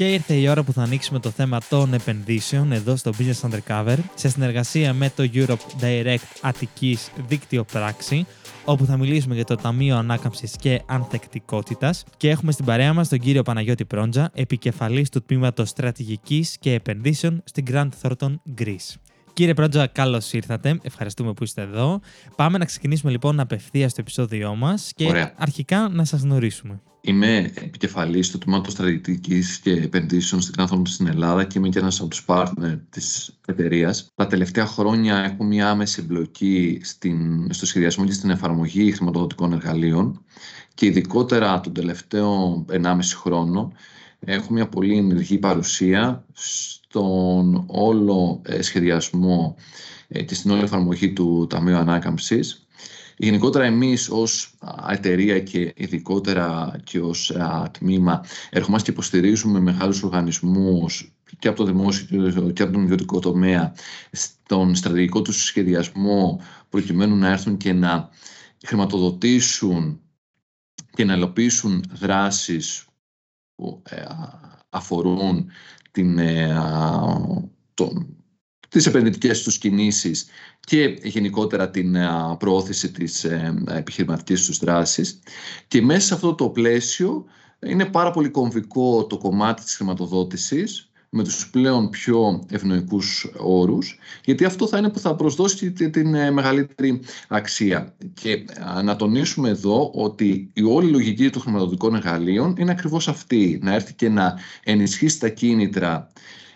Και ήρθε η ώρα που θα ανοίξουμε το θέμα των επενδύσεων εδώ στο Business Undercover σε συνεργασία με το Europe Direct Αττικής Δίκτυο Πράξη όπου θα μιλήσουμε για το Ταμείο Ανάκαμψης και Ανθεκτικότητας και έχουμε στην παρέα μας τον κύριο Παναγιώτη Πρόντζα, επικεφαλής του τμήματος Στρατηγικής και Επενδύσεων στην Grant Thornton Greece. Κύριε Πρότζα, καλώς ήρθατε. Ευχαριστούμε που είστε εδώ. Πάμε να ξεκινήσουμε λοιπόν απευθείας στο επεισόδιό μας και αρχικά να σας γνωρίσουμε. Είμαι επικεφαλής του τμήματος στρατηγικής και επενδύσεων στην Thornton στην Ελλάδα και είμαι και ένας από τους partner της εταιρείας. Τα τελευταία χρόνια έχω μια άμεση εμπλοκή στην, στο σχεδιασμό και στην εφαρμογή χρηματοδοτικών εργαλείων και ειδικότερα τον τελευταίο 1,5 χρόνο έχω μια πολύ ενεργή παρουσία στον όλο ε, σχεδιασμό ε, και στην όλη εφαρμογή του Ταμείου Ανάκαμψης. Γενικότερα εμείς ως εταιρεία και ειδικότερα και ως τμήμα ερχόμαστε και υποστηρίζουμε μεγάλους οργανισμούς και από το δημόσιο και από τον ιδιωτικό τομέα στον στρατηγικό τους σχεδιασμό προκειμένου να έρθουν και να χρηματοδοτήσουν και να ελοπίσουν δράσεις που ε, αφορούν την, ε, τον, τις επενδυτικές τους κινήσεις και γενικότερα την ε, προώθηση της επιχειρηματικής τους δράσης. Και μέσα σε αυτό το πλαίσιο είναι πάρα πολύ κομβικό το κομμάτι της χρηματοδότησης με τους πλέον πιο ευνοϊκούς όρους, γιατί αυτό θα είναι που θα προσδώσει την ε, μεγαλύτερη αξία. Και ε, να τονίσουμε εδώ ότι η όλη λογική των χρηματοδοτικών εργαλείων είναι ακριβώς αυτή, να έρθει και να ενισχύσει τα κίνητρα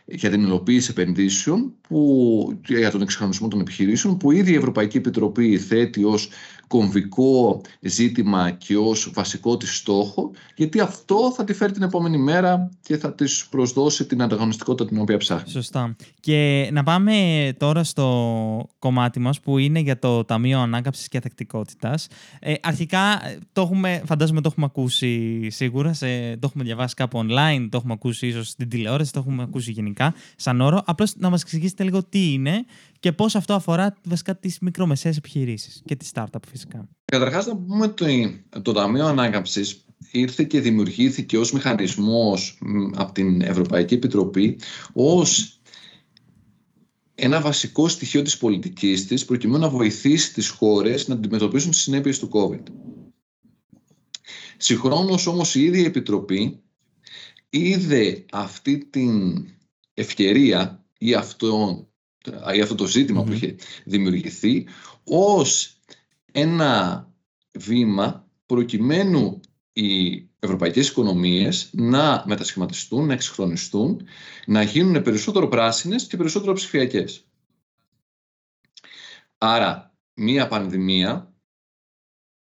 για την υλοποίηση επενδύσεων που, για τον εξυγχρονισμό των επιχειρήσεων που ήδη η Ευρωπαϊκή Επιτροπή θέτει ως κομβικό ζήτημα και ως βασικό της στόχο γιατί αυτό θα τη φέρει την επόμενη μέρα και θα της προσδώσει την ανταγωνιστικότητα την οποία ψάχνει. Σωστά. Και να πάμε τώρα στο κομμάτι μας που είναι για το Ταμείο Ανάκαψης και Αθεκτικότητας. Ε, αρχικά το έχουμε, φαντάζομαι το έχουμε ακούσει σίγουρα, σε, το έχουμε διαβάσει κάπου online, το έχουμε ακούσει ίσως στην τηλεόραση, το έχουμε ακούσει γενικά σαν όρο. Απλώς να μας εξηγήσετε λίγο τι είναι και πώς αυτό αφορά βασικά τις μικρομεσαίες επιχειρήσεις και τις startup φυσικά. Καταρχάς να πούμε ότι το Ταμείο Ανάκαμψης ήρθε και δημιουργήθηκε ως μηχανισμός από την Ευρωπαϊκή Επιτροπή ως ένα βασικό στοιχείο της πολιτικής της προκειμένου να βοηθήσει τις χώρες να αντιμετωπίσουν τις συνέπειες του COVID. Συγχρόνως όμως η ίδια η Επιτροπή είδε αυτή την ευκαιρία ή αυτό ή αυτό το ζητημα που είχε δημιουργηθεί ως ένα βήμα προκειμένου οι ευρωπαϊκές οικονομίες να μετασχηματιστούν, να εξυγχρονιστούν, να γίνουν περισσότερο πράσινες και περισσότερο ψηφιακές. Άρα, μία πανδημία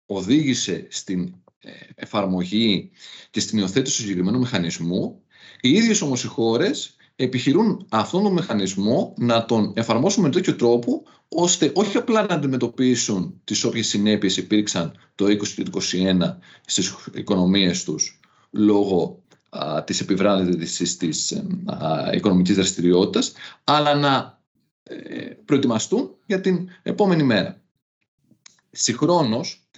οδήγησε στην ε, εφαρμογή και στην υιοθέτηση του συγκεκριμένου μηχανισμού. Οι ίδιες όμως οι χώρες επιχειρούν αυτόν τον μηχανισμό να τον εφαρμόσουν με τέτοιο τρόπο ώστε όχι απλά να αντιμετωπίσουν τις όποιες συνέπειες υπήρξαν το 20 και το 2021 στις οικονομίες τους λόγω α, της επιβράδυσης της α, οικονομικής δραστηριότητας, αλλά να ε, προετοιμαστούν για την επόμενη μέρα. Συγχρόνως,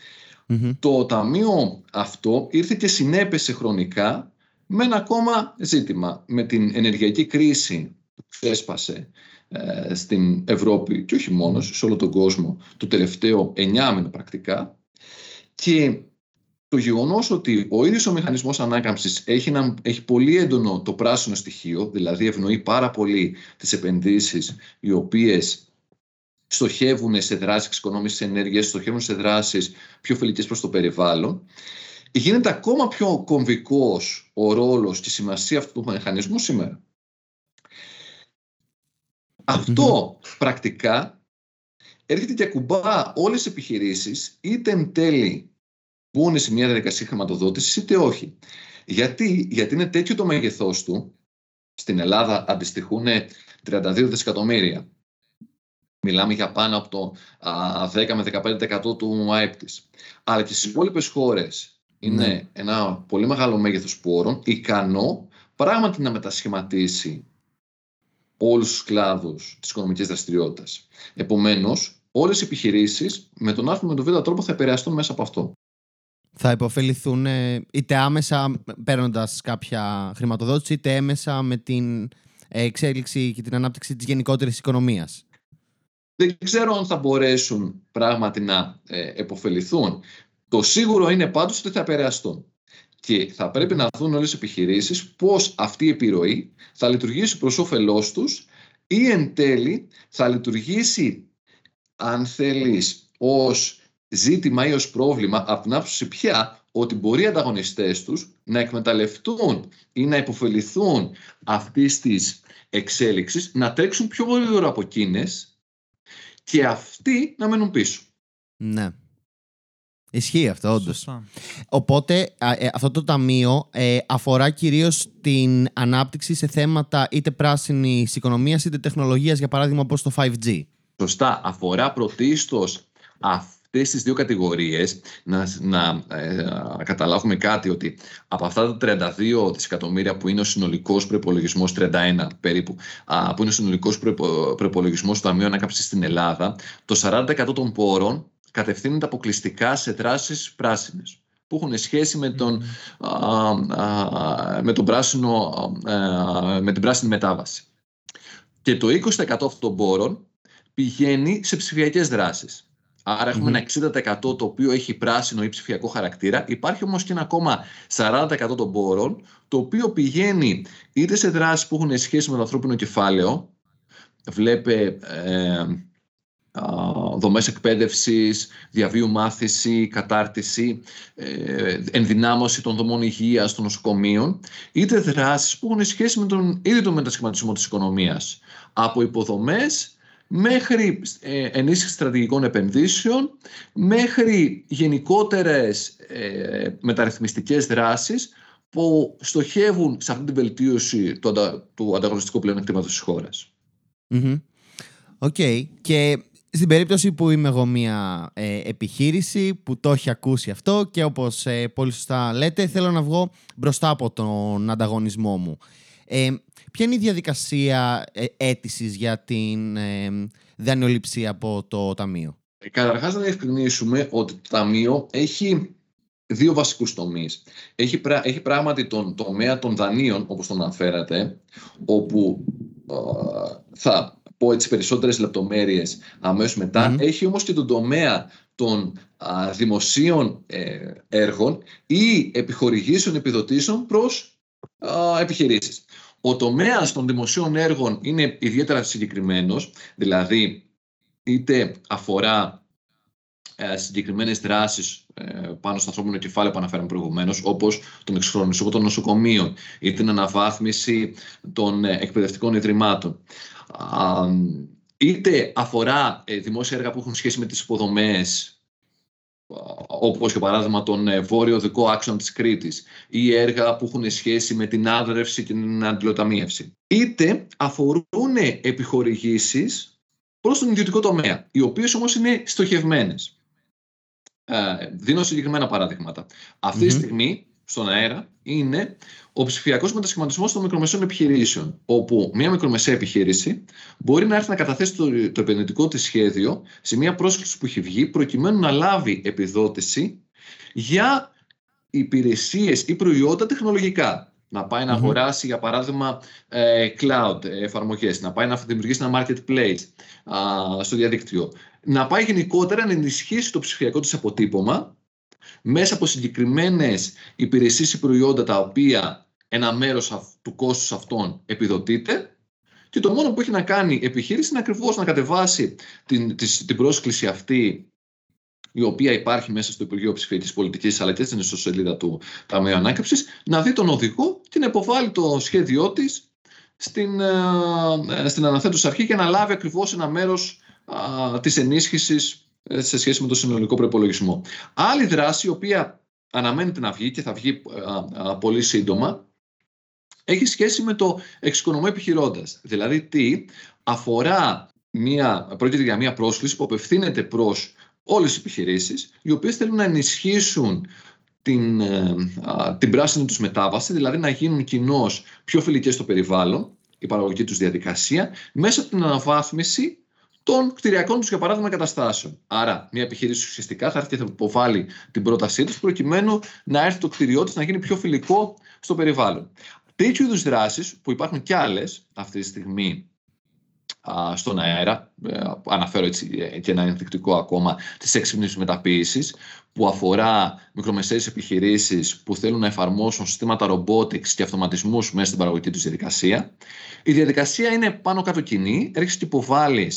το ταμείο αυτό ήρθε και συνέπεσε χρονικά με ένα ακόμα ζήτημα. Με την ενεργειακή κρίση που έσπασε ε, στην Ευρώπη και όχι μόνος, σε όλο τον κόσμο, το τελευταίο εννιά μήνα πρακτικά και το γεγονός ότι ο ίδιος ο μηχανισμός ανάκαμψης έχει, έχει πολύ έντονο το πράσινο στοιχείο, δηλαδή ευνοεί πάρα πολύ τις επενδύσεις οι οποίες στοχεύουν σε δράσεις εξοικονόμησης ενέργειας, στοχεύουν σε δράσεις πιο φιλικέ προς το περιβάλλον γίνεται ακόμα πιο κομβικός ο ρόλος και η σημασία αυτού του μηχανισμού σήμερα. Αυτό πρακτικά έρχεται και ακουμπά όλες τις επιχειρήσεις είτε εν τέλει μπουν σε μια διαδικασία χρηματοδότησης είτε όχι. Γιατί, Γιατί είναι τέτοιο το μέγεθός του, στην Ελλάδα αντιστοιχούν 32 δισεκατομμύρια. Μιλάμε για πάνω από το 10 με 15% του ΑΕΠ της. Αλλά και στις υπόλοιπες χώρες είναι ναι. ένα πολύ μεγάλο μέγεθος πόρων, ικανό πράγματι να μετασχηματίσει όλους τους κλάδους της οικονομικής δραστηριότητας. Επομένως, όλες οι επιχειρήσεις με τον α με τον β τρόπο θα επηρεαστούν μέσα από αυτό. Θα υποφεληθούν ε, είτε άμεσα παίρνοντας κάποια χρηματοδότηση, είτε έμεσα με την εξέλιξη και την ανάπτυξη της γενικότερης οικονομίας. Δεν ξέρω αν θα μπορέσουν πράγματι να ε, επωφεληθούν. Το σίγουρο είναι πάντως ότι θα επηρεαστούν. Και θα πρέπει να δουν όλες οι επιχειρήσεις πώς αυτή η επιρροή θα λειτουργήσει προς όφελός τους ή εν τέλει θα λειτουργήσει, αν θέλεις, ως ζήτημα ή ως πρόβλημα από την άποψη πια ότι μπορεί οι ανταγωνιστές τους να εκμεταλλευτούν ή να υποφεληθούν αυτής της εξέλιξης, να τρέξουν πιο γρήγορα από εκείνες και αυτοί να μένουν πίσω. Ναι. Ισχύει αυτό, όντως. Οπότε ε, αυτό το ταμείο ε, αφορά κυρίως την ανάπτυξη σε θέματα είτε πράσινης οικονομίας είτε τεχνολογίας, για παράδειγμα, όπως το 5G. Σωστά. Αφορά πρωτίστως αυτές τις δύο κατηγορίες να, να ε, καταλάβουμε κάτι ότι από αυτά τα 32 δισεκατομμύρια που είναι ο συνολικός προπολογισμός 31 περίπου α, που είναι ο συνολικός προπολογισμός του Ταμείου Ανάκαμψης στην Ελλάδα το 40% των πόρων κατευθύνεται αποκλειστικά σε δράσεις πράσινες που έχουν σχέση με, τον, με, τον πράσινο, με την πράσινη μετάβαση. Και το 20% αυτών των πόρων πηγαίνει σε ψηφιακές δράσεις. Άρα ένα 60% το οποίο έχει πράσινο ή ψηφιακό χαρακτήρα. Υπάρχει όμως και ένα ακόμα 40% των πόρων το οποίο πηγαίνει είτε σε δράσεις που έχουν σχέση με το ανθρώπινο κεφάλαιο, βλέπε ε, δομές εκπαίδευσης, διαβίου μάθηση, κατάρτιση, ε, ενδυνάμωση των δομών υγείας, των νοσοκομείων, είτε δράσεις που έχουν σχέση με τον ίδιο τον μετασχηματισμό της οικονομίας. Από υποδομές μέχρι ε, ενίσχυση στρατηγικών επενδύσεων, μέχρι γενικότερες ε, μεταρρυθμιστικές δράσεις που στοχεύουν σε αυτή την βελτίωση του, αντα, του ανταγωνιστικού πλεονεκτήματος της χώρας. Οκ. Και στην περίπτωση που είμαι εγώ μια ε, επιχείρηση που το έχει ακούσει αυτό και όπως ε, πολύ σωστά λέτε θέλω να βγω μπροστά από τον ανταγωνισμό μου. Ε, ποια είναι η διαδικασία ε, αίτησης για την ε, δανειοληψία από το Ταμείο; Ε, καταρχάς να διευκρινίσουμε ότι το Ταμείο έχει δύο βασικούς τομείς. Έχει, έχει πράγματι τον τομέα των δανείων, όπως τον αναφέρατε, όπου θα πω έτσι περισσότερες λεπτομέρειες αμέσως Έχει όμως και τον τομέα των δημοσίων έργων ή επιχορηγήσεων επιδοτήσεων προς επιχειρήσεις. Ο τομέας των δημοσίων έργων είναι ιδιαίτερα συγκεκριμένος, δηλαδή είτε αφορά ε, συγκεκριμένες δράσεις ε, πάνω στο ανθρώπινο κεφάλαιο που αναφέραμε προηγουμένως, όπως τον εξυγχρονισμό των νοσοκομείων ή την αναβάθμιση των ε, εκπαιδευτικών ιδρυμάτων. Είτε αφορά δημόσια έργα που έχουν σχέση με τις υποδομές όπως για παράδειγμα τον ε, βόρειο δικό άξονα της Κρήτης ή έργα που έχουν σχέση με την άδρευση και την αντιλοταμίευση. Είτε αφορούν επιχορηγήσεις προς τον ιδιωτικό τομέα, οι οποίες όμως είναι στοχευμένες. Ε, δίνω συγκεκριμένα παραδείγματα. Αυτή τη στιγμή στον αέρα είναι ο ψηφιακός μετασχηματισμός των μικρομεσαίων επιχειρήσεων, όπου μια μικρομεσαία επιχείρηση μπορεί να έρθει να καταθέσει το, το επενδυτικό της σχέδιο σε μια πρόσκληση που έχει βγει, προκειμένου να λάβει επιδότηση για υπηρεσίες ή προϊόντα τεχνολογικά. Να πάει να αγοράσει, για παράδειγμα, ε, cloud εφαρμογές, να πάει να δημιουργήσει ένα marketplace στο διαδίκτυο. Να πάει γενικότερα να ενισχύσει το ψηφιακό της αποτύπωμα μέσα από συγκεκριμένες υπηρεσίες ή προϊόντα τα οποία ένα μέρος του κόστους αυτών επιδοτείται και το μόνο που έχει να κάνει η επιχείρηση είναι ακριβώς να κατεβάσει την, την πρόσκληση αυτή η οποία υπάρχει μέσα στο Υπουργείο Ψηφιακής Πολιτικής αλλά και στην ιστοσελίδα του Ταμείου Ανάκαμψης, να δει τον οδηγό και να υποβάλει το σχέδιό της στην, ε, στην αναθέτουσα αρχή και να λάβει ακριβώς ένα μέρος α, της ενίσχυσης ε, σε σχέση με το συνολικό προπολογισμό. Άλλη δράση, η οποία αναμένεται να βγει και θα βγει πολύ σύντομα, έχει σχέση με το εξοικονομώ επιχειρώντας. Δηλαδή, τι αφορά μια, πρόκειται για μια πρόσκληση που απευθύνεται προς όλες τις επιχειρήσεις, οι οποίες θέλουν να ενισχύσουν την, ε, την πράσινη τους μετάβαση, δηλαδή να γίνουν κοινώς πιο φιλικές στο περιβάλλον, η παραγωγική τους διαδικασία, μέσα από την αναβάθμιση των κτηριακών τους, για παράδειγμα, εγκαταστάσεων. Άρα, μια επιχείρηση ουσιαστικά θα έρθει και θα υποβάλει την πρότασή της προκειμένου να έρθει το κτηριό της να γίνει πιο φιλικό στο περιβάλλον. Τέτοιου είδους δράσεις, που υπάρχουν κι άλλες αυτή τη στιγμή στον αέρα, ε, αναφέρω έτσι ε, και ένα ενδεικτικό ακόμα, της έξυπνης μεταποίησης, που αφορά μικρομεσαίες επιχειρήσεις που θέλουν να εφαρμόσουν συστήματα robotics και αυτοματισμούς μέσα στην παραγωγική τους διαδικασία. Η διαδικασία είναι πάνω κάτω κοινή, έρχεσαι και υποβάλλει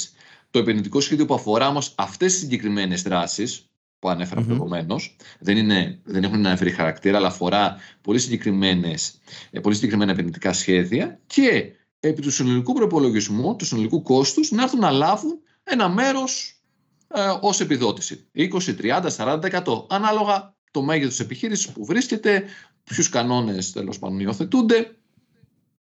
το επενδυτικό σχέδιο που αφορά όμως αυτές τις συγκεκριμένες δράσεις, που ανέφερα mm-hmm. προηγουμένως. Δεν, δεν έχουν ένα ευρύ χαρακτήρα, αλλά αφορά πολύ, συγκεκριμένες, ε, πολύ συγκεκριμένα επενδυτικά σχέδια και επί του συνολικού προπολογισμού, του συνολικού κόστους, να έρθουν να λάβουν ένα μέρος ε, ως επιδότηση. 20, 30, 40%. Ανάλογα το μέγεθος τη επιχείρησης που βρίσκεται, ποιους κανόνες τέλος πάντων υιοθετούνται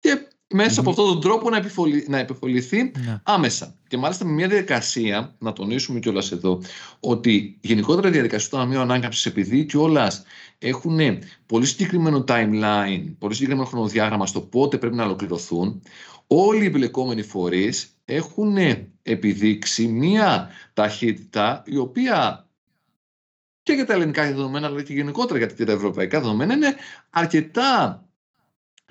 και μεσα από αυτόν τον τρόπο να, επιφολη, να επιφοληθεί ναι. άμεσα. Και μάλιστα με μια διαδικασία, να τονίσουμε κιόλας εδώ, ότι γενικότερα η διαδικασία του Ταμείου Ανάκαμψης, επειδή κιόλας έχουν πολύ συγκεκριμένο timeline, πολύ συγκεκριμένο χρονοδιάγραμμα στο πότε πρέπει να ολοκληρωθούν, όλοι οι εμπλεκόμενοι φορείς έχουν επιδείξει μια ταχύτητα η οποία και για τα ελληνικά δεδομένα, αλλά και γενικότερα για τα ευρωπαϊκά δεδομένα είναι αρκετά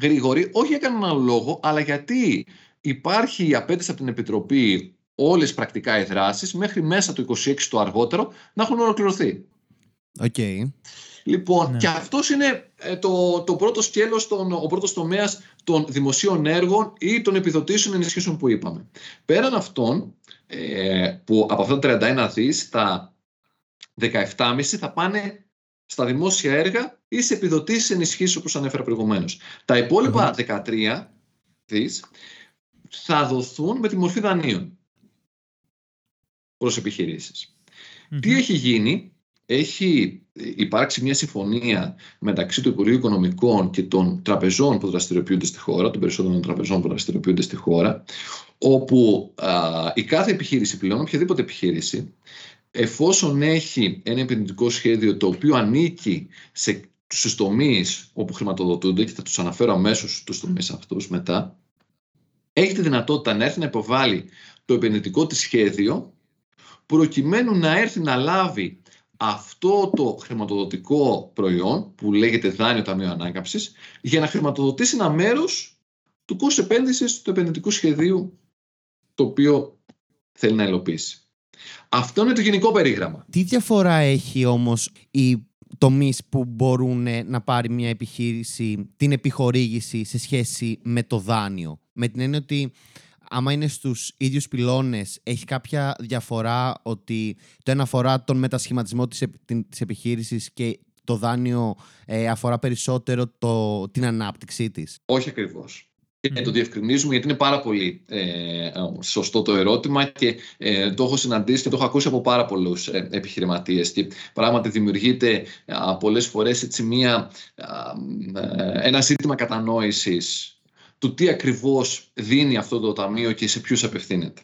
γρήγορη, όχι για κανέναν λόγο, αλλά γιατί υπάρχει η απέτηση από την Επιτροπή όλες πρακτικά οι δράσεις μέχρι μέσα του 26 το αργότερο να έχουν ολοκληρωθεί. Okay. Λοιπόν, ναι. και αυτός είναι ε, το, το πρώτο σκέλος, τον, ο πρώτος τομέας των δημοσίων έργων ή των επιδοτήσεων ενισχύσεων που είπαμε. Πέραν αυτών, ε, που από αυτά τα 31 δις, τα 17,5 θα πάνε στα δημόσια έργα ή σε επιδοτήσεις ενισχύσεις όπως ανέφερα προηγουμένως. Τα υπόλοιπα 13 δις θα δοθούν με τη μορφή δανείων προς επιχειρήσεις. Τι έχει γίνει, έχει υπάρξει μια συμφωνία μεταξύ του Υπουργείου Οικονομικών και των τραπεζών που δραστηριοποιούνται στη χώρα, των περισσότερων τραπεζών που δραστηριοποιούνται στη χώρα, όπου η κάθε επιχείρηση πλέον, οποιαδήποτε επιχείρηση, εφόσον έχει ένα επενδυτικό σχέδιο το οποίο ανήκει σε στους τομείς όπου χρηματοδοτούνται και θα τους αναφέρω αμέσως στους τομείς αυτούς μετά, έχει τη δυνατότητα να έρθει να υποβάλει το επενδυτικό της σχέδιο προκειμένου να έρθει να λάβει αυτό το χρηματοδοτικό προϊόν που λέγεται δάνειο ταμείο ανάκαμψης για να χρηματοδοτήσει ένα μέρος του κόστου επένδυσης του επενδυτικού σχεδίου το οποίο θέλει να υλοποιήσει. Αυτό είναι το γενικό περίγραμμα. Τι διαφορά έχει όμως η τομείς που μπορούν να πάρει μια επιχείρηση την επιχορήγηση σε σχέση με το δάνειο; Με την έννοια ότι άμα είναι στους ίδιους πυλώνες έχει κάποια διαφορά ότι το ένα αφορά τον μετασχηματισμό της, της επιχείρησης και το δάνειο ε, αφορά περισσότερο το, την ανάπτυξή της; Όχι ακριβώς και το διευκρινίζουμε γιατί είναι πάρα πολύ ε, σωστό το ερώτημα και ε, το έχω συναντήσει και το έχω ακούσει από πάρα πολλούς ε, επιχειρηματίες και πράγματι δημιουργείται πολλέ πολλές φορές έτσι μια, ε, ένα ζήτημα κατανόησης του τι ακριβώς δίνει αυτό το ταμείο και σε ποιους απευθύνεται.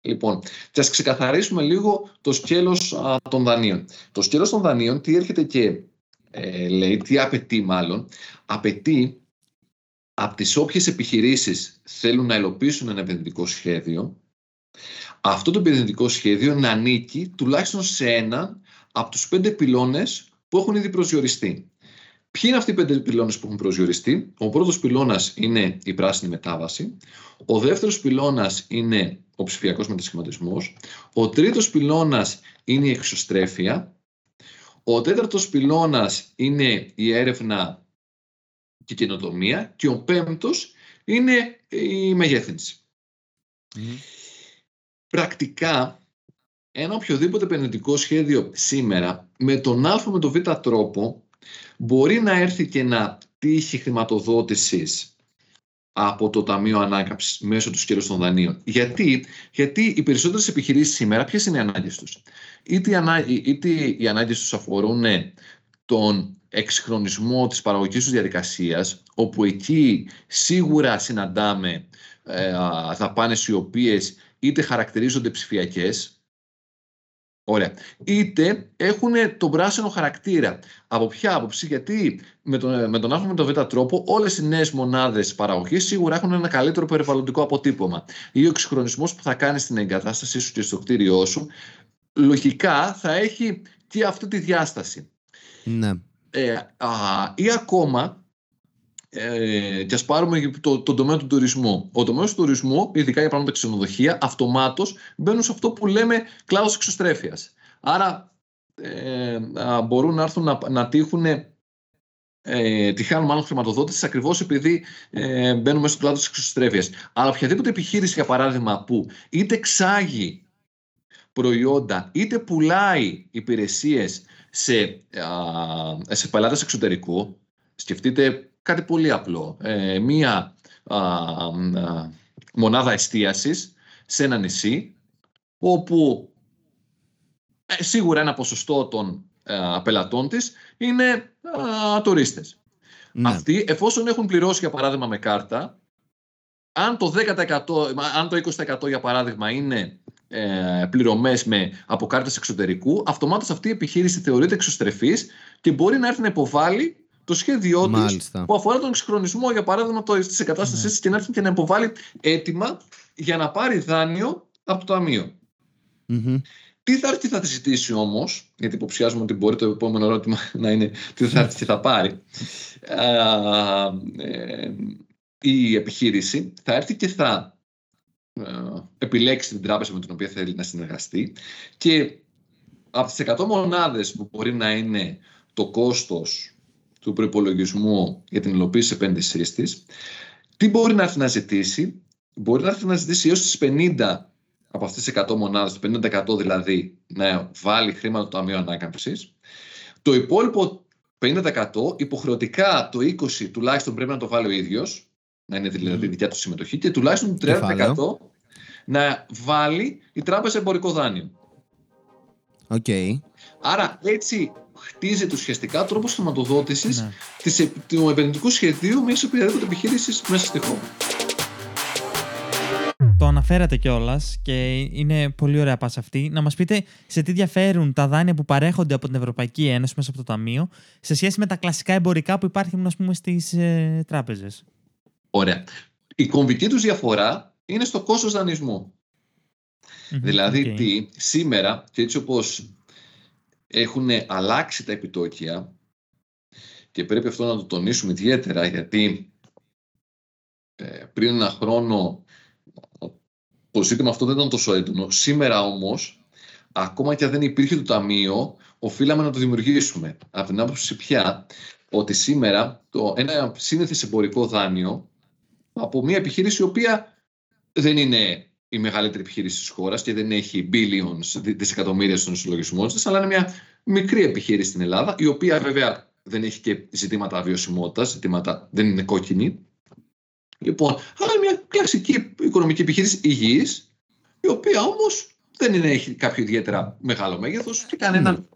Λοιπόν, και ας ξεκαθαρίσουμε λίγο το σκέλος των δανείων. Το σκέλος των δανείων τι έρχεται και λέει, τι απαιτεί μάλλον, απαιτεί από τις όποιες επιχειρήσεις θέλουν να ελοπίσουν ένα επενδυτικό σχέδιο, αυτό το επενδυτικό σχέδιο να ανήκει τουλάχιστον σε έναν από τους πέντε πυλώνες που έχουν ήδη προσδιοριστεί. Ποιοι είναι αυτοί οι πέντε πυλώνες που έχουν προσδιοριστεί; Ο πρώτος πυλώνας είναι η πράσινη μετάβαση. Ο δεύτερος πυλώνας είναι ο ψηφιακός μετασχηματισμός. Ο τρίτος πυλώνας είναι η εξωστρέφεια. Ο τέταρτος πυλώνας είναι η έρευνα και καινοτομία και ο πέμπτος είναι η μεγέθυνση. Πρακτικά, ένα οποιοδήποτε επενδυτικό σχέδιο σήμερα με τον α με τον β τρόπο μπορεί να έρθει και να τύχει χρηματοδότησης από το Ταμείο Ανάκαμψης μέσω του σκέλους των δανείων. Γιατί, Γιατί οι περισσότερες επιχειρήσεις σήμερα ποιες είναι οι ανάγκες τους; Είτε οι, ανά, είτε οι ανάγκες τους αφορούν τον εξυγχρονισμό της παραγωγικής τους διαδικασίας, όπου εκεί σίγουρα συναντάμε ε, δαπάνες οι οποίες είτε χαρακτηρίζονται ψηφιακές, Ωραία. Είτε έχουν τον πράσινο χαρακτήρα. Από ποια άποψη, γιατί με τον, με τον Α με τον Β τρόπο όλες οι νέες μονάδες παραγωγής σίγουρα έχουν ένα καλύτερο περιβαλλοντικό αποτύπωμα. Ή ο εξυγχρονισμός που θα κάνει στην εγκατάστασή σου και στο κτίριό σου, λογικά θα έχει και αυτή τη διάσταση. Ναι. Ε, α, ή ακόμα, ε, και ας πάρουμε το, το τομέα του τουρισμού. Ο τομέας του τουρισμού, ειδικά για πράγματα ξενοδοχεία, αυτομάτως μπαίνουν σε αυτό που λέμε κλάδος εξωστρέφειας. Άρα ε, μπορούν να έρθουν να, να τύχουν ε, τυχάνουν μάλλον χρηματοδότηση ακριβώς επειδή ε, μπαίνουν μέσα στο κλάδος της εξωστρέφειας. Αλλά οποιαδήποτε επιχείρηση, για παράδειγμα, που είτε εξάγει προϊόντα, είτε πουλάει υπηρεσίες σε, σε πελάτες εξωτερικού, σκεφτείτε κάτι πολύ απλό. Ε, μία μονάδα εστίασης σε ένα νησί, όπου ε, σίγουρα ένα ποσοστό των ε, πελατών της είναι α, τουρίστες. Ναι. Αυτοί, εφόσον έχουν πληρώσει, για παράδειγμα, με κάρτα, αν το 10%, αν το 20% για παράδειγμα είναι ε, πληρωμές με, από κάρτες εξωτερικού, αυτομάτως αυτή η επιχείρηση θεωρείται εξωστρεφής και μπορεί να έρθει να υποβάλει το σχέδιό της που αφορά τον εξυγχρονισμό, για παράδειγμα, της εγκατάστασής ναι. και να έρθει και να υποβάλει έτοιμα για να πάρει δάνειο από το ταμείο. Τι θα έρθει θα τη ζητήσει όμως, γιατί υποψιάζουμε ότι μπορεί το επόμενο ερώτημα να είναι τι θα έρθει και θα πάρει. Ε, η επιχείρηση θα έρθει και θα ε, επιλέξει την τράπεζα με την οποία θέλει να συνεργαστεί και από τις 100 μονάδες που μπορεί να είναι το κόστος του προπολογισμού για την υλοποίηση επένδυσής της, τι μπορεί να έρθει να ζητήσει, μπορεί να έρθει να ζητήσει έως τις 50 από αυτές τις 100 μονάδες, το 50% δηλαδή, να βάλει χρήμα το Ταμείο Ανάκαμψης. Το υπόλοιπο 50% υποχρεωτικά το 20% τουλάχιστον πρέπει να το βάλει ο ίδιος, να είναι δηλαδή δικιά του συμμετοχή και τουλάχιστον το 30% να βάλει η τράπεζα εμπορικό δάνειο. Okay. Άρα έτσι χτίζεται ουσιαστικά τρόπος χρηματοδότηση ναι. του επενδυτικού σχεδίου μια οποιαδήποτε επιχείρησης μέσα στη χώρα. Το αναφέρατε κιόλας και είναι πολύ ωραία πάσα αυτή. Να μας πείτε σε τι διαφέρουν τα δάνεια που παρέχονται από την Ευρωπαϊκή Ένωση μέσα από το Ταμείο σε σχέση με τα κλασικά εμπορικά που υπάρχουν στις ε, τράπεζες. Ωραία. Η κομβική τους διαφορά είναι στο κόστος δανεισμού. δηλαδή, τι, σήμερα, και έτσι όπως έχουν αλλάξει τα επιτόκια και πρέπει αυτό να το τονίσουμε ιδιαίτερα γιατί ε, πριν ένα χρόνο το ζήτημα αυτό δεν ήταν τόσο έντονο. Σήμερα όμως, ακόμα και αν δεν υπήρχε το ταμείο, οφείλαμε να το δημιουργήσουμε. Από την άποψη πια ότι σήμερα το, ένα σύνηθες εμπορικό δάνειο από μια επιχείρηση η οποία δεν είναι η μεγαλύτερη επιχείρηση της χώρας και δεν έχει billions, δισεκατομμύρια στον συλλογισμό της, αλλά είναι μια μικρή επιχείρηση στην Ελλάδα, η οποία βέβαια δεν έχει και ζητήματα βιωσιμότητας, ζητήματα δεν είναι κόκκινη. Λοιπόν, αλλά είναι μια κλασική οικονομική επιχείρηση υγιής, η οποία όμως δεν είναι, έχει κάποιο ιδιαίτερα μεγάλο μέγεθος και κάνει έναν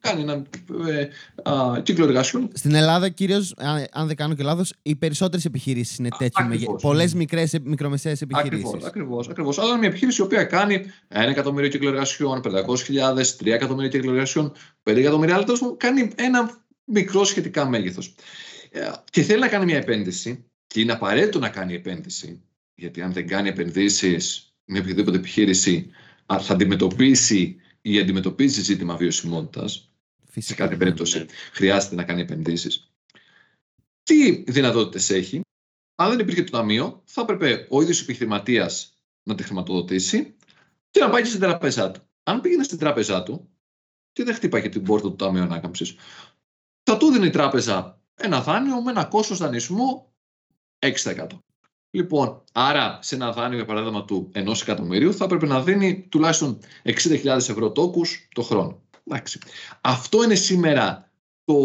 κάνει ένα ε, α, κύκλο εργασιών. Στην Ελλάδα, κυρίως, αν, δεν κάνω και λάθος, οι περισσότερες επιχειρήσεις είναι τέτοιου μεγέθου. Πολλές μικρές μικρομεσαίες επιχειρήσεις. Ακριβώς. Ακριβώς, Αλλά είναι μια επιχείρηση η οποία κάνει ένα εκατομμύριο κύκλο εργασιών, 500.000, 3 εκατομμύρια κύκλο εργασιών, 5 εκατομμύρια. Αλλά τέλος κάνει ένα μικρό σχετικά μέγεθος. Ε, και θέλει να κάνει μια επένδυση, και είναι απαραίτητο να κάνει επένδυση, γιατί αν δεν κάνει επενδύσεις με οποιαδήποτε επιχείρηση, θα αντιμετωπίσει ή αντιμετωπίζεις ζήτημα βιωσιμότητας, σε κάθε περίπτωση χρειάζεται να κάνει επενδύσεις. Τι δυνατότητες έχει, αν δεν υπήρχε το ταμείο, θα έπρεπε ο ίδιος επιχειρηματίας να τη χρηματοδοτήσει και να πάει και στην τραπέζα του. Αν πήγαινε στην τράπεζά του και δεν χτύπαγε την πόρτα του Ταμείου Ανάκαμψης, θα του δίνει η τράπεζα ένα δάνειο με ένα κόστος δανεισμού 6%. Λοιπόν, άρα σε ένα δάνειο, για παράδειγμα, του ενός εκατομμυρίου θα έπρεπε να δίνει τουλάχιστον 60.000 ευρώ τόκους το χρόνο. Εντάξει. Αυτό είναι σήμερα το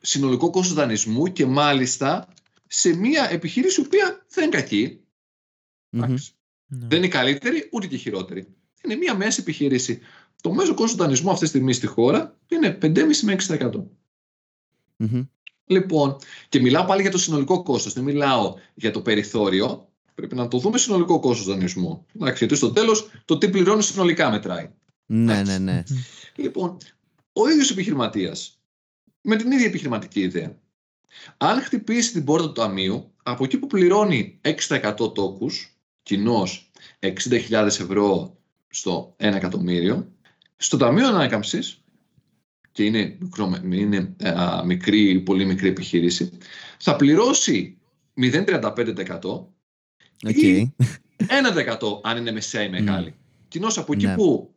συνολικό κόστος δανεισμού και μάλιστα σε μια επιχείρηση η οποία δεν είναι κακή. Ναι. Δεν είναι καλύτερη ούτε και χειρότερη. Είναι μια μέση επιχείρηση. Το μέσο κόστος δανεισμού αυτή τη στιγμή στη χώρα είναι 5,5 με 6%. Λοιπόν, και μιλάω πάλι για το συνολικό κόστος, δεν μιλάω για το περιθώριο. Πρέπει να το δούμε συνολικό κόστος δανεισμού. Εντάξει, γιατί στο τέλος το τι πληρώνει συνολικά μετράει. Ναι, ναι, ναι. Λοιπόν, ο ίδιος επιχειρηματίας, με την ίδια επιχειρηματική ιδέα, αν χτυπήσει την πόρτα του ταμείου, από εκεί που πληρώνει 6% τόκους, κοινώς 60.000 ευρώ στο 1 εκατομμύριο, στο Ταμείο Ανάκαμψης, και είναι, είναι α, μικρή, πολύ μικρή επιχείρηση, θα πληρώσει 0,35% okay. ή 1% αν είναι μεσαία ή μεγάλη. Mm. Κοινώ από εκεί ναι. που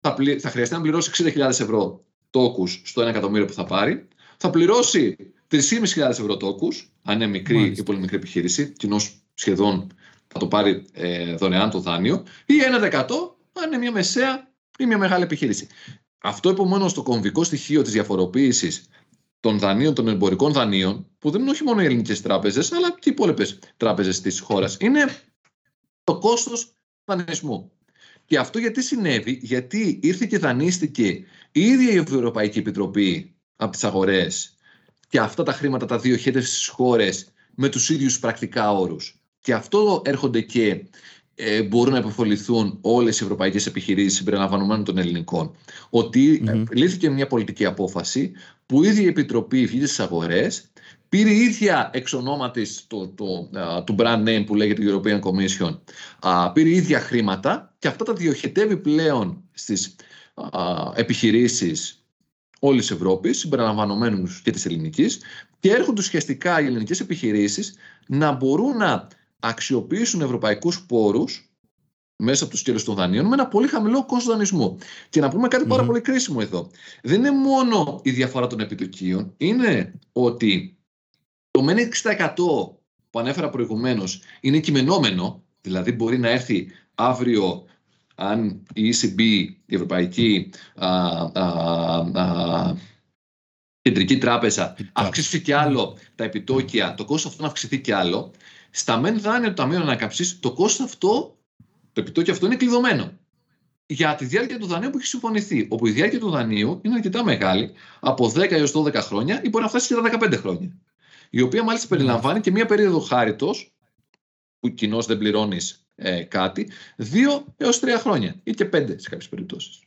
θα, πλη, θα χρειαστεί να πληρώσει 60.000 ευρώ τόκους στο 1 εκατομμύριο που θα πάρει, θα πληρώσει 3.500 ευρώ τόκους, αν είναι μικρή Μάλιστα. ή πολύ μικρή επιχείρηση, κοινώ σχεδόν θα το πάρει ε, δωρεάν το δάνειο, ή 1% αν είναι μια μεσαία ή μια μεγάλη επιχείρηση. Αυτό επομένως το κομβικό στοιχείο της διαφοροποίησης των δανείων, των εμπορικών δανείων, που δεν είναι όχι μόνο οι ελληνικές τράπεζες, αλλά και οι υπόλοιπες τράπεζες της χώρας, είναι το κόστος δανεισμού. Και αυτό γιατί συνέβη, γιατί ήρθε και δανείστηκε η ίδια η Ευρωπαϊκή Επιτροπή από τις αγορές και αυτά τα χρήματα τα διοχέτευσε στις χώρες με τους ίδιους πρακτικά όρους. Και αυτό έρχονται και ε, μπορούν να υποφοληθούν όλες οι ευρωπαϊκές επιχειρήσεις συμπεριλαμβανομένων των ελληνικών. Ότι mm-hmm. λύθηκε μια πολιτική απόφαση που η ίδια η Επιτροπή βγήκε στις αγορές, πήρε η ίδια εξ ονόματις το, το, του brand name που λέγεται European Commission, α, πήρε η ίδια χρήματα και αυτά τα διοχετεύει πλέον στις επιχειρήσεις όλης τη Ευρώπης, συμπεριλαμβανομένους και της ελληνικής, και έρχονται ουσιαστικά οι ελληνικές επιχειρήσεις να μπορούν να αξιοποιήσουν ευρωπαϊκούς πόρους μέσα από τους σκέλου των δανείων με ένα πολύ χαμηλό κόστος δανεισμού. Και να πούμε κάτι πάρα πολύ κρίσιμο εδώ. Δεν είναι μόνο η διαφορά των επιτοκίων, είναι ότι το μεν 6% που ανέφερα προηγουμένως είναι κειμενόμενο, δηλαδή μπορεί να έρθει αύριο αν η ECB, η Ευρωπαϊκή α, α, Κεντρική Τράπεζα, αυξήσει κι άλλο τα επιτόκια, το κόστος αυτό να αυξηθεί κι άλλο, στα μεν δάνεια του Ταμείου Ανάκαμψης, το κόστος αυτό, το επιτόκιο αυτό είναι κλειδωμένο. Για τη διάρκεια του δανείου που έχει συμφωνηθεί. Όπου η διάρκεια του δανείου είναι αρκετά μεγάλη, από 10 έως 12 χρόνια ή μπορεί να φτάσει και τα 15 χρόνια. Η οποία μάλιστα περιλαμβάνει και μία περίοδο χάριτος, που κοινώς δεν πληρώνεις ε, κάτι, 2 έως 3 χρόνια ή και 5 σε κάποιες περιπτώσεις.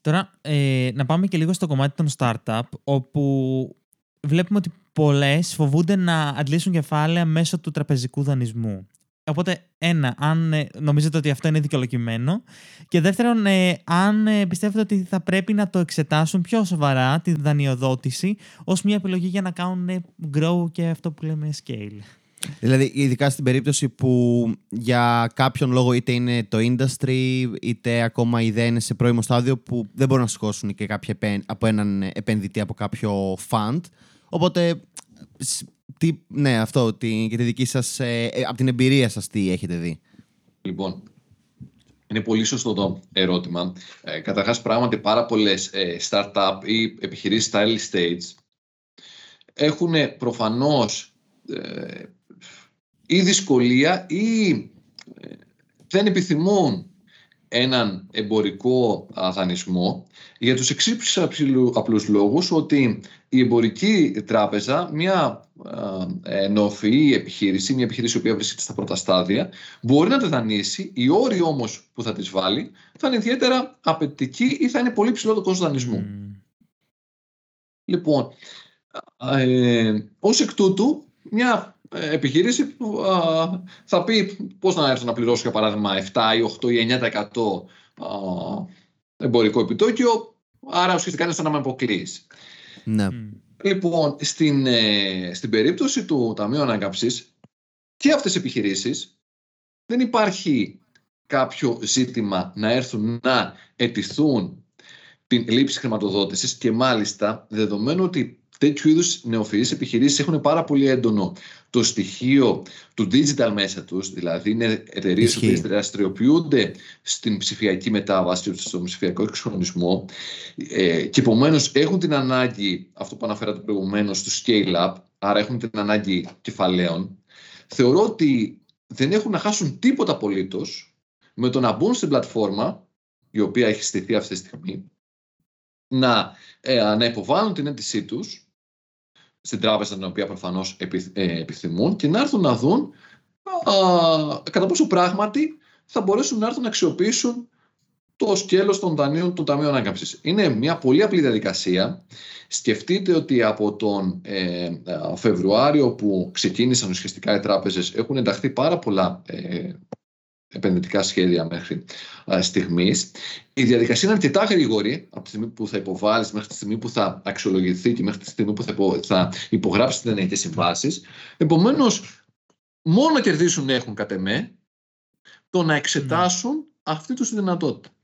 Τώρα, ε, να πάμε και λίγο στο κομμάτι των startup, όπου βλέπουμε ότι πολλές φοβούνται να αντλήσουν κεφάλαια μέσω του τραπεζικού δανεισμού. Οπότε, ένα, αν ε, νομίζετε ότι αυτό είναι δικαιολογημένο. Και δεύτερον, ε, αν ε, πιστεύετε ότι θα πρέπει να το εξετάσουν πιο σοβαρά τη δανειοδότηση ως μια επιλογή για να κάνουν grow και αυτό που λέμε scale. Δηλαδή, ειδικά στην περίπτωση που για κάποιον λόγο είτε είναι το industry, είτε ακόμα η ιδέα είναι σε πρώιμο στάδιο που δεν μπορούν να σηκώσουν και κάποια από έναν επενδυτή από κάποιο fund. Οπότε, τι, ναι, αυτό, τι, και τη δική σας, ε, ε, από την εμπειρία σας τι έχετε δει; Λοιπόν, είναι πολύ σωστό το ερώτημα. Ε, καταρχάς, πράγματι, πάρα πολλές ε, startup ή επιχειρήσεις στα early stage έχουν προφανώς ε, ή δυσκολία ή ε, δεν επιθυμούν έναν εμπορικό δανεισμό για τους εξής απλούς λόγους ότι η εμπορική τράπεζα, μια ε, νοφή επιχείρηση, μια επιχείρηση που βρίσκεται στα πρώτα στάδια, μπορεί να τα δανείσει, οι όροι όμως που θα τις βάλει θα είναι ιδιαίτερα απαιτητικοί ή θα είναι πολύ ψηλό το κόστος δανεισμού. Λοιπόν, ε, ως εκ τούτου, μια ε, επιχείρηση που θα πει πώς να έρθω να πληρώσω για παράδειγμα 7 ή 8 ή 9% εμπορικό επιτόκιο, άρα ουσιαστικά είναι σαν να με αποκλείεις. Ναι. Λοιπόν, στην, ε, στην περίπτωση του Ταμείου Ανάκαμψης και αυτές οι επιχειρήσεις δεν υπάρχει κάποιο ζήτημα να έρθουν να ετηθούν την λήψη χρηματοδότησης και μάλιστα δεδομένου ότι τέτοιου είδους νεοφυείς επιχειρήσεις έχουν πάρα πολύ έντονο το στοιχείο του digital μέσα τους, δηλαδή είναι εταιρείες που δραστηριοποιούνται στην ψηφιακή μετάβαση, στον ψηφιακό εξχρονισμό ε, και επομένως έχουν την ανάγκη, αυτό που αναφέρατε προηγουμένως, του scale-up, άρα έχουν την ανάγκη κεφαλαίων. Θεωρώ ότι δεν έχουν να χάσουν τίποτα απολύτως με το να μπουν στην πλατφόρμα η οποία έχει στηθεί αυτή τη στιγμή, να, ε, να υποβάλουν την αίτησή τους στην τράπεζα την οποία προφανώς ε, επιθυμούν και να έρθουν να δουν α, κατά πόσο πράγματι θα μπορέσουν να έρθουν να αξιοποιήσουν το σκέλος των δανείων του Ταμείου Ανάκαμψης. Είναι μια πολύ απλή διαδικασία. Σκεφτείτε ότι από τον ε, Φεβρουάριο που ξεκίνησαν ουσιαστικά οι τράπεζες έχουν ενταχθεί πάρα πολλά ε, επενδυτικά σχέδια μέχρι ε, στιγμής. Η διαδικασία είναι αρκετά γρήγορη από τη στιγμή που θα υποβάλεις μέχρι τη στιγμή που θα αξιολογηθεί και μέχρι τη στιγμή που θα, υπο, θα υπογράψεις τις ενεργές συμβάσεις. Επομένως, μόνο να κερδίσουν έχουν κατ' εμέ το να εξετάσουν αυτή τους δυνατότητα.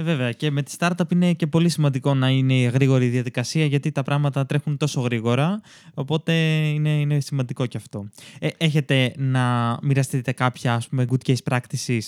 Ε, βέβαια και με τη startup είναι και πολύ σημαντικό να είναι η γρήγορη διαδικασία γιατί τα πράγματα τρέχουν τόσο γρήγορα οπότε είναι, είναι σημαντικό και αυτό. Ε, έχετε να μοιραστείτε κάποια ας πούμε, good case practices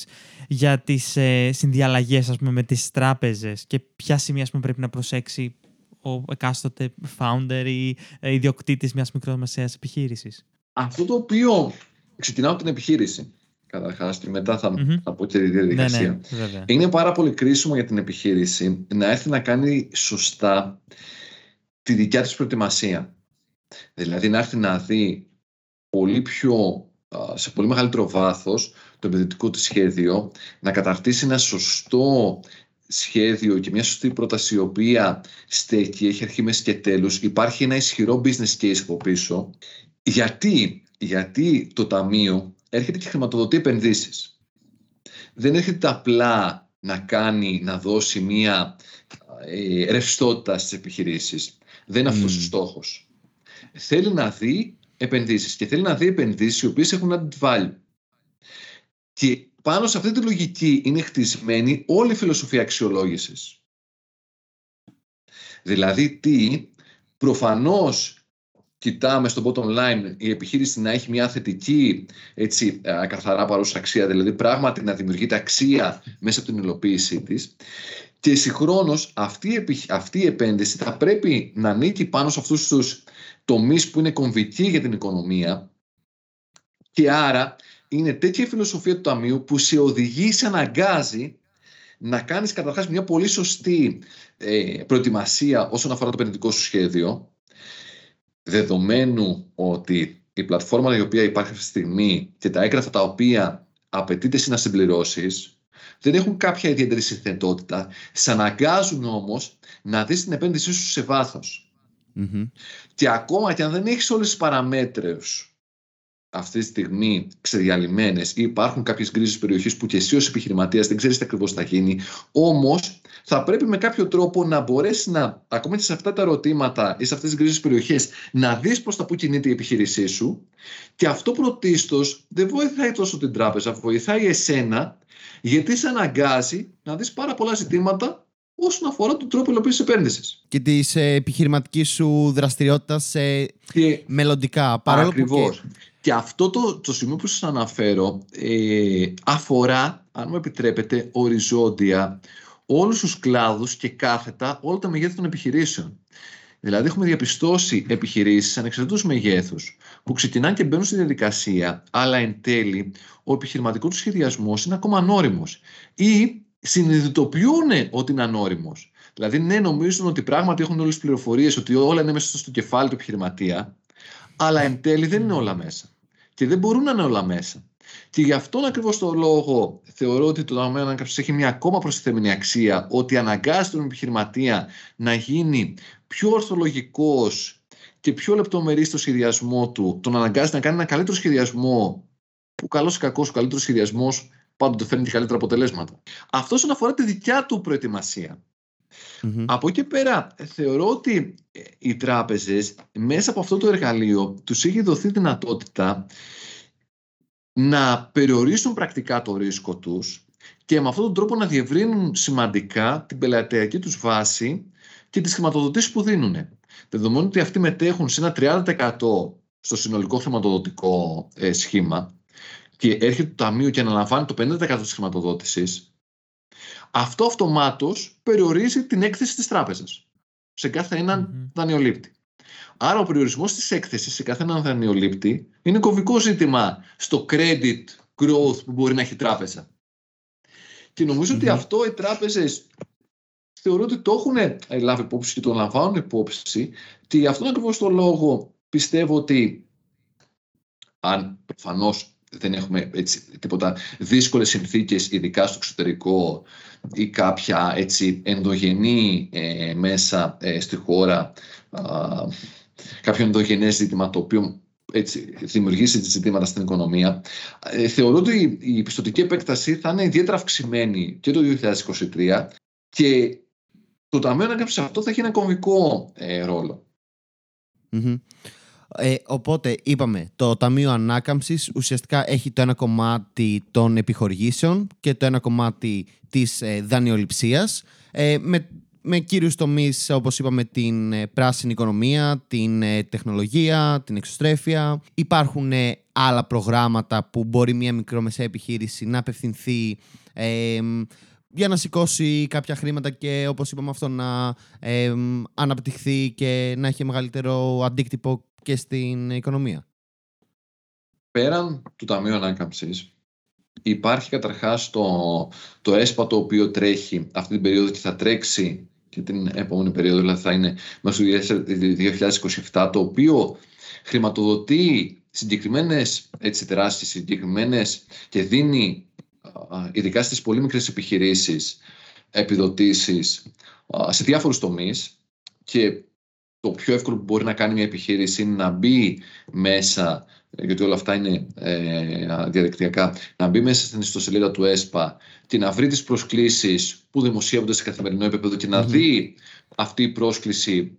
για τις ε, συνδιαλλαγές ας πούμε, με τις τράπεζες και ποια σημεία ας πούμε, πρέπει να προσέξει ο εκάστοτε founder ή ε, ιδιοκτήτης μιας μικρομεσαίας επιχείρησης; Αυτό το οποίο ξεκινάω την επιχείρηση καταρχάς και μετά θα, mm-hmm. θα πω και τη διαδικασία. Ναι, ναι, είναι πάρα πολύ κρίσιμο για την επιχείρηση να έρθει να κάνει σωστά τη δικιά της προετοιμασία. Δηλαδή να έρθει να δει πολύ πιο, σε πολύ μεγαλύτερο βάθος το επενδυτικό της σχέδιο, να καταρτήσει ένα σωστό σχέδιο και μια σωστή πρόταση η οποία στέκει, έχει αρχή, μέση και τέλους. Υπάρχει ένα ισχυρό business case από πίσω. Γιατί, γιατί το ταμείο έρχεται και χρηματοδοτεί επενδύσεις. Δεν έρχεται απλά να κάνει, να δώσει μία ε, ρευστότητα στις επιχειρήσεις. Δεν είναι αυτός ο στόχος. Θέλει να δει επενδύσεις και θέλει να δει επενδύσεις οι οποίες έχουν added value. Και πάνω σε αυτή τη λογική είναι χτισμένη όλη η φιλοσοφία αξιολόγησης. Δηλαδή τι, προφανώς κοιτάμε στο bottom line η επιχείρηση να έχει μια θετική έτσι, καθαρά παρούσα αξία, δηλαδή πράγματι να δημιουργείται αξία μέσα από την υλοποίησή της. Και συγχρόνως αυτή, αυτή η επένδυση θα πρέπει να ανήκει πάνω σε αυτούς τους τομείς που είναι κομβικοί για την οικονομία. Και άρα είναι τέτοια η φιλοσοφία του Ταμείου που σε οδηγεί, σε αναγκάζει να κάνεις καταρχάς μια πολύ σωστή ε, προετοιμασία όσον αφορά το επενδυτικό σου σχέδιο δεδομένου ότι η πλατφόρμα η οποία υπάρχει αυτή τη στιγμή και τα έγγραφα τα οποία απαιτείται εσύ να συμπληρώσει δεν έχουν κάποια ιδιαίτερη συνθετότητα. Σε αναγκάζουν όμως να δεις την επένδυσή σου σε βαθο Και ακόμα και αν δεν έχεις όλες τις παραμέτρους αυτή τη στιγμή ξεδιαλυμένες ή υπάρχουν κάποιες γκρίζες περιοχές που και εσύ ως επιχειρηματίας δεν ξέρεις τι ακριβώς θα γίνει. Όμως θα πρέπει με κάποιο τρόπο να μπορέσει να, ακόμα και σε αυτά τα ερωτήματα ή σε αυτές τις γκρίζες περιοχές, να δεις προς τα που κινείται η επιχείρησή σου. Και αυτό πρωτίστως δεν βοηθάει τόσο την τράπεζα, βοηθάει εσένα, γιατί σε αναγκάζει να δεις πάρα πολλά ζητήματα όσον αφορά τον τρόπο υλοποίηση επένδυση. Και της ε, επιχειρηματικής σου δραστηριότητας σε και... μελλοντικά. Παρόλο Ακριβώς. Που και... και αυτό το, το σημείο που σας αναφέρω ε, αφορά, αν μου επιτρέπετε, οριζόντια όλους τους κλάδους και κάθετα όλα τα μεγέθη των επιχειρήσεων. Δηλαδή έχουμε διαπιστώσει επιχειρήσεις ανεξαρτήτως μεγέθους που ξεκινάνε και μπαίνουν στη διαδικασία αλλά εν τέλει ο επιχειρηματικός του σχεδιασμός είναι ακόμα ανώριμος ή συνειδητοποιούν ότι είναι ανώριμος. Δηλαδή ναι νομίζουν ότι πράγματι έχουν όλες τις πληροφορίες ότι όλα είναι μέσα στο κεφάλι του επιχειρηματία αλλά εν τέλει δεν είναι όλα μέσα και δεν μπορούν να είναι όλα μέσα. Και γι' αυτόν ακριβώς το λόγο θεωρώ ότι το Ταμείο Ανάκαμψη έχει μια ακόμα προσθεμένη αξία, ότι αναγκάζει τον επιχειρηματία να γίνει πιο ορθολογικός και πιο λεπτομερής στο σχεδιασμό του, τον αναγκάζει να κάνει ένα καλύτερο σχεδιασμό, που καλός ή κακός ο καλύτερος σχεδιασμός πάντοτε φέρνει και καλύτερα αποτελέσματα. Αυτό όσον αφορά τη δικιά του προετοιμασία. Mm-hmm. Από εκεί πέρα θεωρώ ότι οι τράπεζες μέσα από αυτό το εργαλείο τους έχει δοθεί δυνατότητα να περιορίσουν πρακτικά το ρίσκο τους και με αυτόν τον τρόπο να διευρύνουν σημαντικά την πελατειακή τους βάση και τις χρηματοδοτήσεις που δίνουν. Δεδομένου ότι αυτοί μετέχουν σε ένα 30% στο συνολικό χρηματοδοτικό ε, σχήμα και έρχεται το Ταμείο και αναλαμβάνει το 50% της χρηματοδότησης, αυτό αυτομάτως περιορίζει την έκθεση της τράπεζας σε κάθε έναν mm-hmm. δανειολήπτη. Άρα ο περιορισμός της έκθεσης σε κάθε έναν δανειολήπτη είναι κομβικό ζήτημα στο credit growth που μπορεί να έχει η τράπεζα. Και νομιζω ότι αυτό οι τράπεζες θεωρώ ότι το έχουν λάβει υπόψη και το λαμβάνουν υπόψη και γι' αυτόν ακριβώς το λόγο πιστεύω ότι αν προφανώς δεν έχουμε έτσι, τίποτα δύσκολες συνθήκες, ειδικά στο εξωτερικό ή κάποια έτσι, ενδογενή ε, μέσα ε, στη χώρα, α, κάποιο ενδογενές ζήτημα το οποίο έτσι, δημιουργήσει ζητήματα στην οικονομία. Ε, θεωρώ ότι η πιστοτική επέκταση θα είναι ιδιαίτερα αυξημένη και το 2023 και το Ταμείο Ανάκαμψης αυτό θα έχει ένα κομβικό ε, ρολο ε, οπότε είπαμε, το Ταμείο Ανάκαμψης ουσιαστικά έχει το ένα κομμάτι των επιχορηγήσεων και το ένα κομμάτι της ε, δανειοληψίας. Ε, με, με κύριους τομείς όπως είπαμε την ε, πράσινη οικονομία, την ε, τεχνολογία, την εξωστρέφεια. Υπάρχουν άλλα προγράμματα που μπορεί μια μικρομεσαία επιχείρηση να απευθυνθεί για να σηκώσει κάποια χρήματα και όπως είπαμε αυτό να αναπτυχθεί και να έχει μεγαλύτερο αντίκτυπο και στην οικονομία. Πέραν του Ταμείου Ανάκαμψης, υπάρχει καταρχάς το, το ΕΣΠΑ το οποίο τρέχει αυτή την περίοδο και θα τρέξει και την επόμενη περίοδο, δηλαδή θα είναι μέχρι το 2027, το οποίο χρηματοδοτεί συγκεκριμένες έτσι τεράστιες, συγκεκριμένες και δίνει ειδικά στις πολύ μικρές επιχειρήσεις επιδοτήσεις σε διάφορους τομείς και το πιο εύκολο που μπορεί να κάνει μια επιχείρηση είναι να μπει μέσα, γιατί όλα αυτά είναι ε, διαδικτυακά, να μπει μέσα στην ιστοσελίδα του ΕΣΠΑ και να βρει τις προσκλήσεις που δημοσιεύονται σε καθημερινό επίπεδο και να δει αυτή η πρόσκληση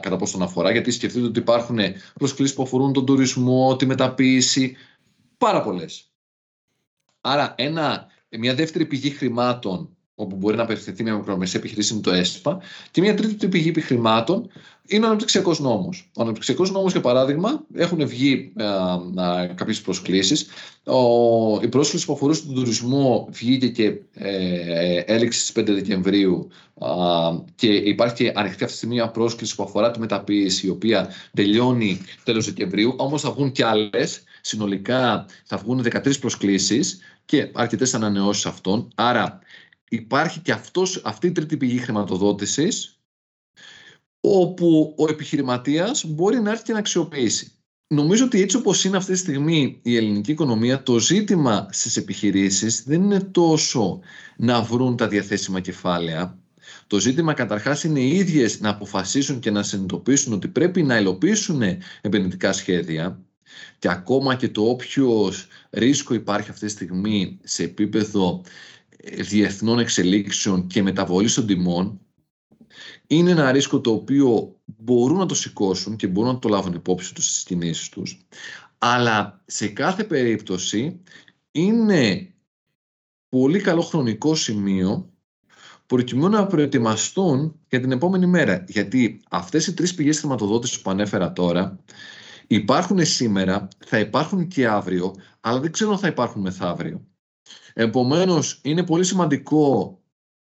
κατά πόσο τον αφορά. Γιατί σκεφτείτε ότι υπάρχουν προσκλήσεις που αφορούν τον τουρισμό, τη μεταποίηση, πάρα πολλές. Άρα ένα, μια δεύτερη πηγή χρημάτων όπου μπορεί να απευθυνθεί μια μικρομεσαία επιχειρήση είναι το ΕΣΠΑ. Και μια τρίτη πηγή χρημάτων είναι ο αναπτυξιακός νόμος. Ο αναπτυξιακός νόμος, για παράδειγμα, έχουν βγει ε, κάποιες προσκλήσεις. Η πρόσκληση που αφορούσε τον τουρισμό βγήκε και ε, έληξε στις 5 Δεκεμβρίου και υπάρχει και ανοιχτή αυτή τη στιγμή μια πρόσκληση που αφορά τη μεταποίηση, η οποία τελειώνει τέλος Δεκεμβρίου. Όμως θα βγουν και άλλες. Συνολικά θα βγουν 13 προσκλήσεις και αρκετές ανανεώσεις αυτών. Άρα υπάρχει και αυτός, αυτή η τρίτη πηγή χρηματοδότησης όπου ο επιχειρηματίας μπορεί να έρθει και να αξιοποιήσει. Νομίζω ότι έτσι όπως είναι αυτή τη στιγμή η ελληνική οικονομία, το ζήτημα στις επιχειρήσεις δεν είναι τόσο να βρουν τα διαθέσιμα κεφάλαια. Το ζήτημα καταρχάς είναι οι ίδιες να αποφασίσουν και να συνειδητοποιήσουν ότι πρέπει να υλοποιήσουν επενδυτικά σχέδια και ακόμα και το όποιος ρίσκο υπάρχει αυτή τη στιγμή σε επίπεδο διεθνών εξελίξεων και μεταβολής των τιμών είναι ένα ρίσκο το οποίο μπορούν να το σηκώσουν και μπορούν να το λάβουν υπόψη τους στις κινήσεις τους. Αλλά σε κάθε περίπτωση είναι πολύ καλό χρονικό σημείο προκειμένου να προετοιμαστούν για την επόμενη μέρα. Γιατί αυτές οι τρεις πηγές χρηματοδότησης που ανέφερα τώρα υπάρχουν σήμερα, θα υπάρχουν και αύριο, αλλά δεν ξέρω αν θα υπάρχουν μεθαύριο. Επομένως, είναι πολύ σημαντικό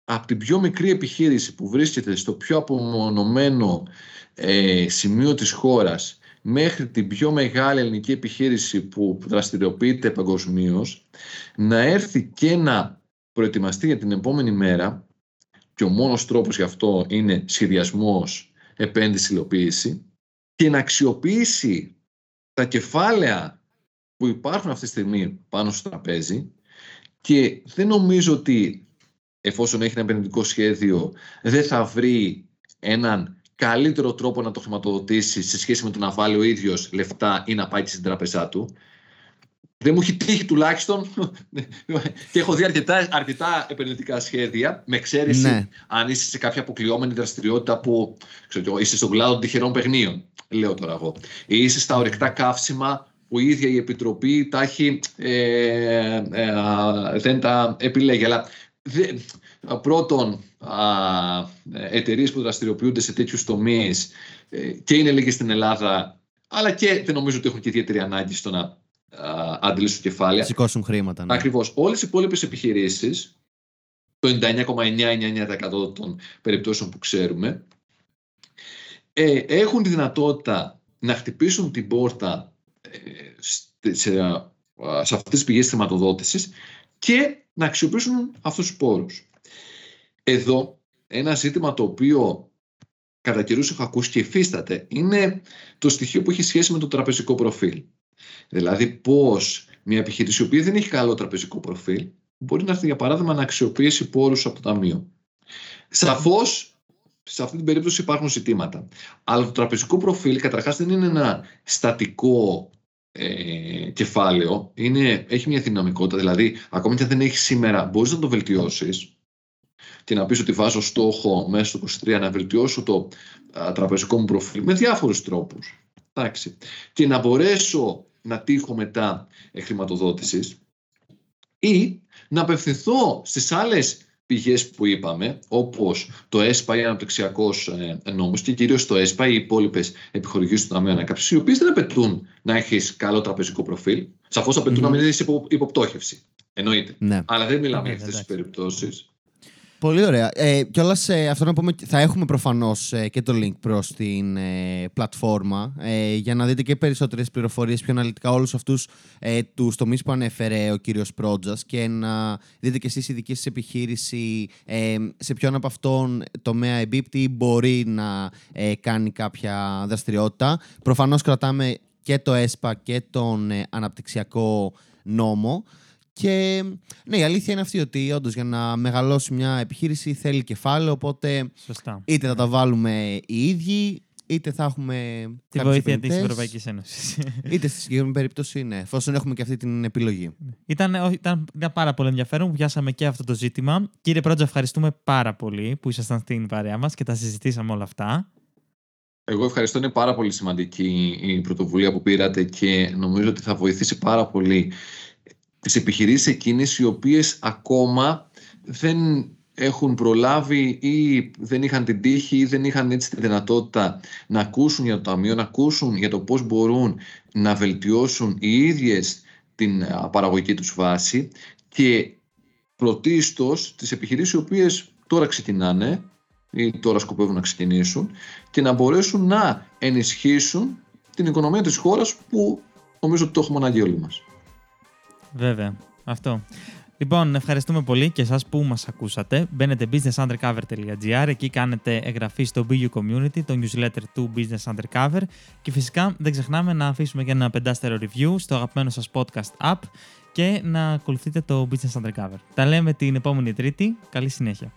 από την πιο μικρή επιχείρηση που βρίσκεται στο πιο απομονωμένο ε, σημείο της χώρας μέχρι την πιο μεγάλη ελληνική επιχείρηση που δραστηριοποιείται παγκοσμίως, να έρθει και να προετοιμαστεί για την επόμενη μέρα και ο μόνος τρόπος γι' αυτό είναι σχεδιασμός, επένδυση, υλοποίηση και να αξιοποιήσει τα κεφάλαια που υπάρχουν αυτή τη στιγμή πάνω στο τραπέζι και δεν νομίζω ότι εφόσον έχει ένα επενδυτικό σχέδιο δεν θα βρει έναν καλύτερο τρόπο να το χρηματοδοτήσει σε σχέση με το να βάλει ο ίδιος λεφτά ή να πάει και στην τραπεζά του. Δεν μου έχει τύχει τουλάχιστον και έχω δει αρκετά, αρκετά επενδυτικά σχέδια με εξαίρεση ναι. αν είσαι σε κάποια αποκλειόμενη δραστηριότητα που ξέρω, είσαι στον κλάδο τυχερών παιχνίων, λέω τώρα εγώ. Ή είσαι στα ορεικτά καύσιμα που η ίδια η Επιτροπή τα έχει, ε, ε, δεν τα επιλέγει. Αλλά δε, πρώτον, εταιρείες που δραστηριοποιούνται σε τέτοιους τομείς ε, και είναι λίγες στην Ελλάδα, αλλά και δεν νομίζω ότι έχουν και ιδιαίτερη ανάγκη στο να αντιλήσουν κεφάλαια. Σηκώσουν χρήματα. Ναι. Ακριβώς. Όλες οι υπόλοιπες επιχειρήσεις, το 99,99% των περιπτώσεων που ξέρουμε, ε, έχουν τη δυνατότητα να χτυπήσουν την πόρτα σε, σε αυτές τις πηγές χρηματοδότησης και να αξιοποιήσουν αυτούς τους πόρους. Εδώ ένα ζήτημα το οποίο κατά καιρούς έχω ακούσει και υφίσταται είναι το στοιχείο που έχει σχέση με το τραπεζικό προφίλ. Δηλαδή πώς μια επιχείρηση η οποία δεν έχει καλό τραπεζικό προφίλ, μπορεί να έρθει για παράδειγμα να αξιοποιήσει πόρους από το Ταμείο. Σαφώς σε αυτή την περίπτωση υπάρχουν ζητήματα. Αλλά το τραπεζικό προφίλ καταρχάς δεν είναι ένα στατικό ε, κεφάλαιο. Είναι, έχει μια δυναμικότητα. Δηλαδή, ακόμη και αν δεν έχεις σήμερα, μπορείς να το βελτιώσεις και να πεις ότι βάζω στόχο μέσα στο 23 να βελτιώσω το τραπεζικό μου προφίλ με διάφορους τρόπους. Εντάξει. Και να μπορέσω να τύχω μετά χρηματοδότησης ή να απευθυνθώ στις άλλες πηγές που είπαμε, όπως το ΕΣΠΑ ή αναπτυξιακός ε, νόμος και κυρίως το ΕΣΠΑ ή οι υπόλοιπες επιχορηγήσεις του Ταμείου Ανακάψης, οι οποίες δεν απαιτούν να έχεις καλό τραπεζικό προφίλ, σαφώς απαιτούν mm-hmm. να μην είσαι υποπτώχευση. Εννοείται. Ναι. Αλλά δεν μιλάμε για αυτές τις περιπτώσεις. Πολύ ωραία. Ε, Κιόλας ε, αυτό να πούμε, θα έχουμε προφανώς ε, και το link προς την ε, πλατφόρμα ε, για να δείτε και περισσότερες πληροφορίες πιο αναλυτικά όλους αυτούς ε, τους τομείς που ανέφερε ο κύριος Πρότζας και να δείτε και εσείς η δική σας επιχείρηση ε, σε ποιον από αυτόν τομέα εμπίπτει μπορεί να κάνει κάποια δραστηριότητα. Προφανώς κρατάμε και το ΕΣΠΑ και τον αναπτυξιακό νόμο. Και ναι, η αλήθεια είναι αυτή ότι όντως για να μεγαλώσει μια επιχείρηση θέλει κεφάλαιο. Οπότε Σωστά. είτε θα τα βάλουμε οι ίδιοι, είτε θα έχουμε. Τη βοήθεια της Ευρωπαϊκής Ένωσης. είτε στη συγκεκριμένη περίπτωση, ναι, εφόσον έχουμε και αυτή την επιλογή. Ήταν, ήταν πάρα πολύ ενδιαφέρον που πιάσαμε και αυτό το ζήτημα. Κύριε Πρότζα, ευχαριστούμε πάρα πολύ που ήσασταν στην παρέα μας και τα συζητήσαμε όλα αυτά. Εγώ ευχαριστώ. Είναι πάρα πολύ σημαντική η πρωτοβουλία που πήρατε και νομίζω ότι θα βοηθήσει πάρα πολύ τις επιχειρήσεις εκείνες οι οποίες ακόμα δεν έχουν προλάβει ή δεν είχαν την τύχη ή δεν είχαν έτσι τη δυνατότητα να ακούσουν για το Ταμείο, να ακούσουν για το πώς μπορούν να βελτιώσουν οι ίδιες την παραγωγική τους βάση και πρωτίστως τις επιχειρήσεις οι οποίες τώρα ξεκινάνε ή τώρα σκοπεύουν να ξεκινήσουν και να μπορέσουν να ενισχύσουν την οικονομία της χώρας που νομίζω ότι το έχουμε ανάγκη όλοι μας. Βέβαια. Αυτό. Λοιπόν, ευχαριστούμε πολύ και εσάς που μας ακούσατε. Μπαίνετε businessundercover.gr, εκεί κάνετε εγγραφή στο BU Community, το newsletter του Business Undercover και φυσικά δεν ξεχνάμε να αφήσουμε και ένα πεντάστερο review στο αγαπημένο σας podcast app και να ακολουθείτε το Business Undercover. Τα λέμε την επόμενη Τρίτη. Καλή συνέχεια.